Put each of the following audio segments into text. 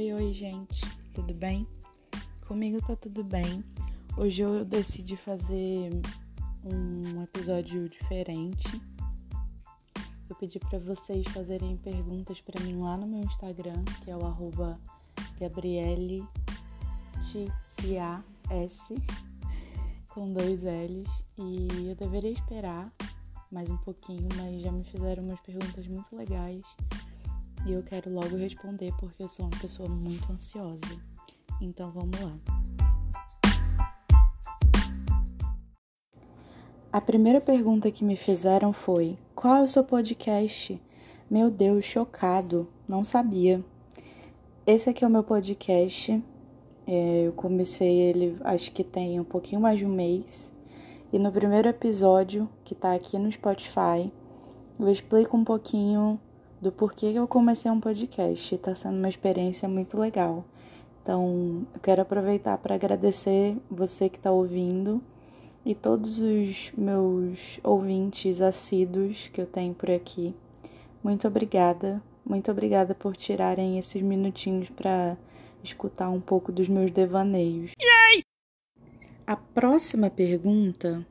Oi, oi, gente, tudo bem? Comigo tá tudo bem. Hoje eu decidi fazer um episódio diferente. Eu pedi para vocês fazerem perguntas para mim lá no meu Instagram, que é o arroba com dois L's. E eu deveria esperar mais um pouquinho, mas já me fizeram umas perguntas muito legais e eu quero logo responder porque eu sou uma pessoa muito ansiosa. Então vamos lá. A primeira pergunta que me fizeram foi: Qual é o seu podcast? Meu Deus, chocado, não sabia. Esse aqui é o meu podcast. É, eu comecei ele, acho que tem um pouquinho mais de um mês. E no primeiro episódio, que tá aqui no Spotify, eu explico um pouquinho do porquê eu comecei um podcast. Está sendo uma experiência muito legal. Então, eu quero aproveitar para agradecer você que está ouvindo e todos os meus ouvintes assíduos que eu tenho por aqui. Muito obrigada, muito obrigada por tirarem esses minutinhos para escutar um pouco dos meus devaneios. Yay! A próxima pergunta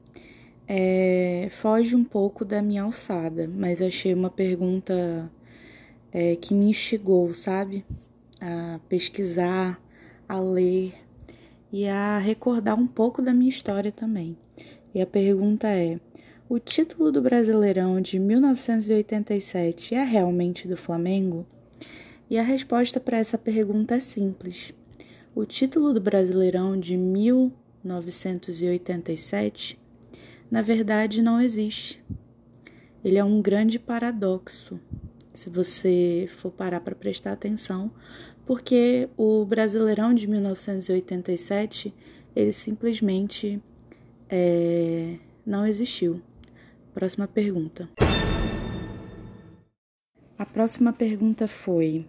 é, foge um pouco da minha alçada, mas achei uma pergunta é, que me instigou, sabe? A pesquisar, a ler e a recordar um pouco da minha história também. E a pergunta é: o título do Brasileirão de 1987 é realmente do Flamengo? E a resposta para essa pergunta é simples. O título do Brasileirão de 1987, na verdade, não existe. Ele é um grande paradoxo se você for parar para prestar atenção, porque o Brasileirão de 1987 ele simplesmente é, não existiu. Próxima pergunta. A próxima pergunta foi: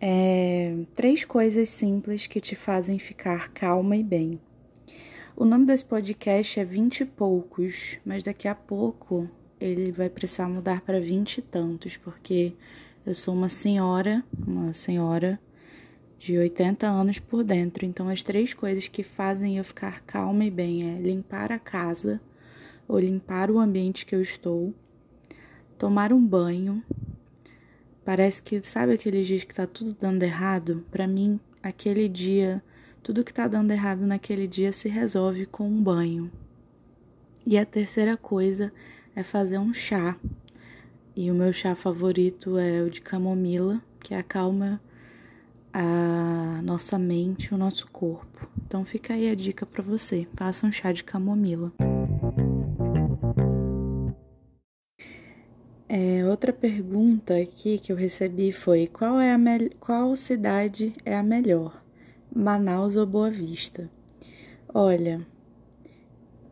é, três coisas simples que te fazem ficar calma e bem. O nome desse podcast é Vinte e Poucos, mas daqui a pouco ele vai precisar mudar para vinte e tantos, porque eu sou uma senhora, uma senhora de 80 anos por dentro. Então, as três coisas que fazem eu ficar calma e bem é limpar a casa ou limpar o ambiente que eu estou, tomar um banho. Parece que, sabe aqueles dias que tá tudo dando errado? Para mim, aquele dia, tudo que tá dando errado naquele dia se resolve com um banho. E a terceira coisa é fazer um chá. E o meu chá favorito é o de camomila, que acalma a nossa mente, o nosso corpo. Então fica aí a dica para você. Faça um chá de camomila. É, outra pergunta aqui que eu recebi foi: qual, é a qual cidade é a melhor? Manaus ou Boa Vista? Olha,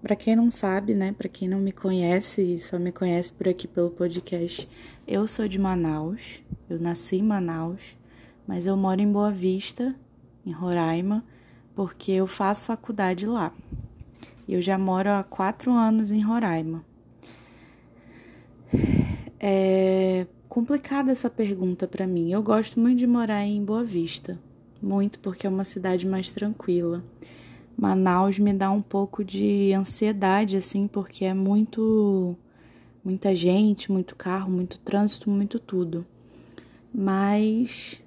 para quem não sabe, né, para quem não me conhece só me conhece por aqui pelo podcast, eu sou de Manaus. Eu nasci em Manaus, mas eu moro em Boa Vista, em Roraima, porque eu faço faculdade lá. Eu já moro há quatro anos em Roraima. É complicada essa pergunta para mim. Eu gosto muito de morar em Boa Vista, muito porque é uma cidade mais tranquila. Manaus me dá um pouco de ansiedade, assim, porque é muito. muita gente, muito carro, muito trânsito, muito tudo. Mas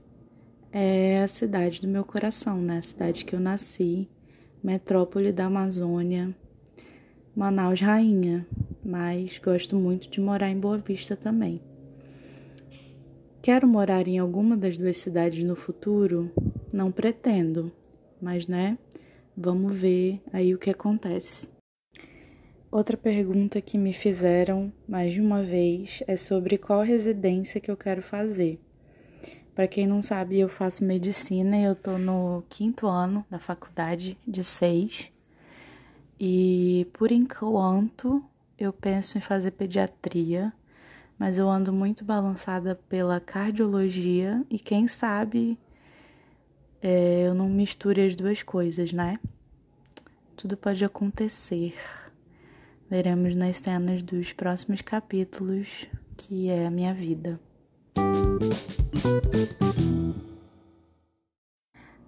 é a cidade do meu coração, né? A cidade que eu nasci, metrópole da Amazônia, Manaus rainha, mas gosto muito de morar em Boa Vista também. Quero morar em alguma das duas cidades no futuro? Não pretendo, mas né? Vamos ver aí o que acontece. Outra pergunta que me fizeram mais de uma vez é sobre qual residência que eu quero fazer. Para quem não sabe, eu faço medicina e eu tô no quinto ano da faculdade de seis. E por enquanto eu penso em fazer pediatria, mas eu ando muito balançada pela cardiologia e quem sabe é, eu não misture as duas coisas, né? Tudo pode acontecer. Veremos nas cenas dos próximos capítulos, que é a minha vida.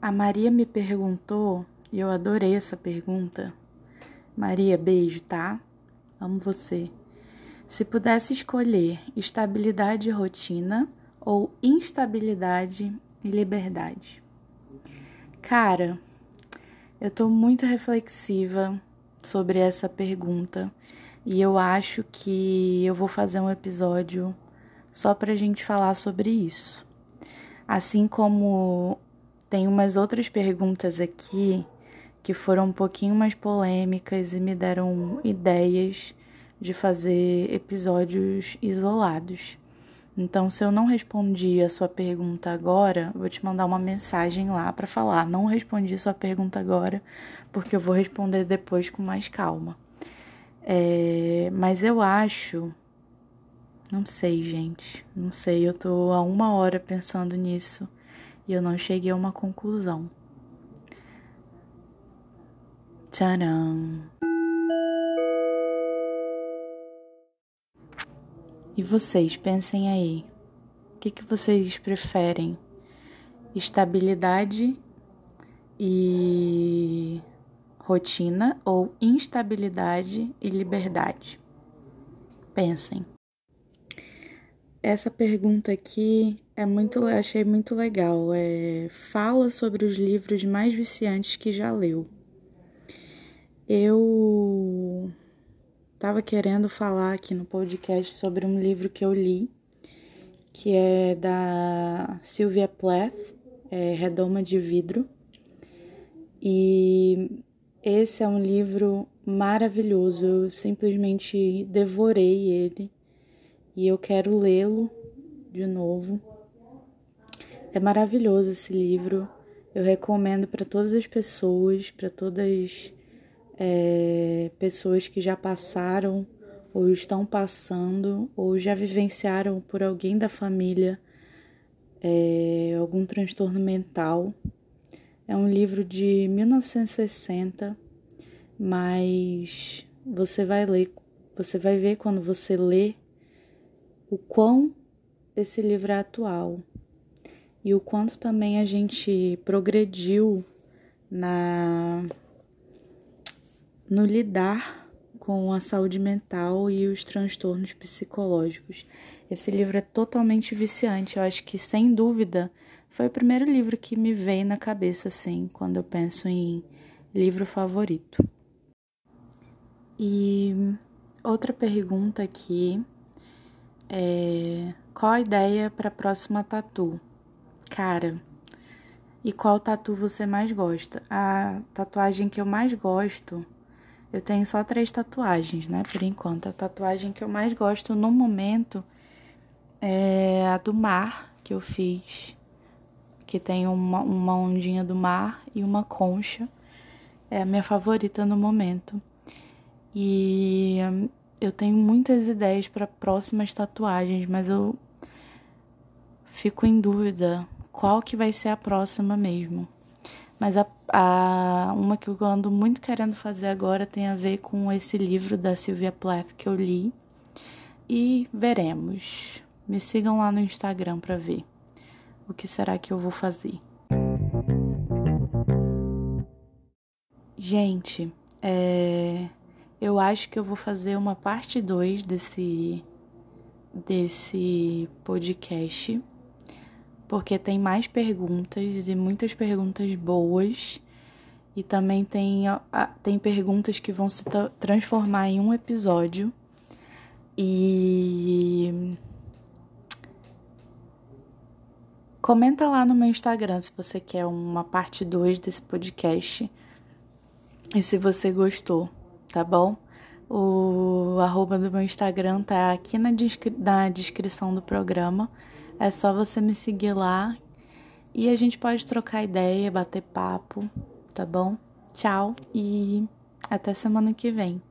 A Maria me perguntou, e eu adorei essa pergunta. Maria, beijo, tá? Amo você. Se pudesse escolher estabilidade e rotina ou instabilidade e liberdade? Cara, eu tô muito reflexiva sobre essa pergunta e eu acho que eu vou fazer um episódio só pra gente falar sobre isso. Assim como tem umas outras perguntas aqui que foram um pouquinho mais polêmicas e me deram ideias de fazer episódios isolados. Então, se eu não respondi a sua pergunta agora, vou te mandar uma mensagem lá para falar: não respondi sua pergunta agora, porque eu vou responder depois com mais calma. É, mas eu acho. Não sei, gente. Não sei. Eu tô há uma hora pensando nisso e eu não cheguei a uma conclusão. Tcharam! E vocês, pensem aí. O que, que vocês preferem? Estabilidade e rotina ou instabilidade e liberdade? Pensem. Essa pergunta aqui é muito, achei muito legal. É, fala sobre os livros mais viciantes que já leu. Eu estava querendo falar aqui no podcast sobre um livro que eu li, que é da Sylvia Plath, é Redoma de Vidro. E esse é um livro maravilhoso, eu simplesmente devorei ele e eu quero lê-lo de novo. É maravilhoso esse livro. Eu recomendo para todas as pessoas, para todas é, pessoas que já passaram ou estão passando ou já vivenciaram por alguém da família é, algum transtorno mental. É um livro de 1960, mas você vai ler, você vai ver quando você lê o quão esse livro é atual e o quanto também a gente progrediu na no lidar com a saúde mental e os transtornos psicológicos. Esse livro é totalmente viciante. Eu acho que, sem dúvida, foi o primeiro livro que me veio na cabeça, assim, quando eu penso em livro favorito. E outra pergunta aqui é: qual a ideia para a próxima tatu? Cara, e qual tatu você mais gosta? A tatuagem que eu mais gosto eu tenho só três tatuagens, né, por enquanto. A tatuagem que eu mais gosto no momento é a do mar que eu fiz, que tem uma, uma ondinha do mar e uma concha. É a minha favorita no momento. E eu tenho muitas ideias para próximas tatuagens, mas eu fico em dúvida qual que vai ser a próxima mesmo. Mas a, a, uma que eu ando muito querendo fazer agora tem a ver com esse livro da Sylvia Plath que eu li. E veremos. Me sigam lá no Instagram para ver o que será que eu vou fazer. Gente, é, eu acho que eu vou fazer uma parte 2 desse, desse podcast porque tem mais perguntas e muitas perguntas boas. E também tem, tem perguntas que vão se transformar em um episódio. E. Comenta lá no meu Instagram se você quer uma parte 2 desse podcast. E se você gostou, tá bom? O arroba do meu Instagram tá aqui na, descri na descrição do programa. É só você me seguir lá e a gente pode trocar ideia, bater papo, tá bom? Tchau e até semana que vem.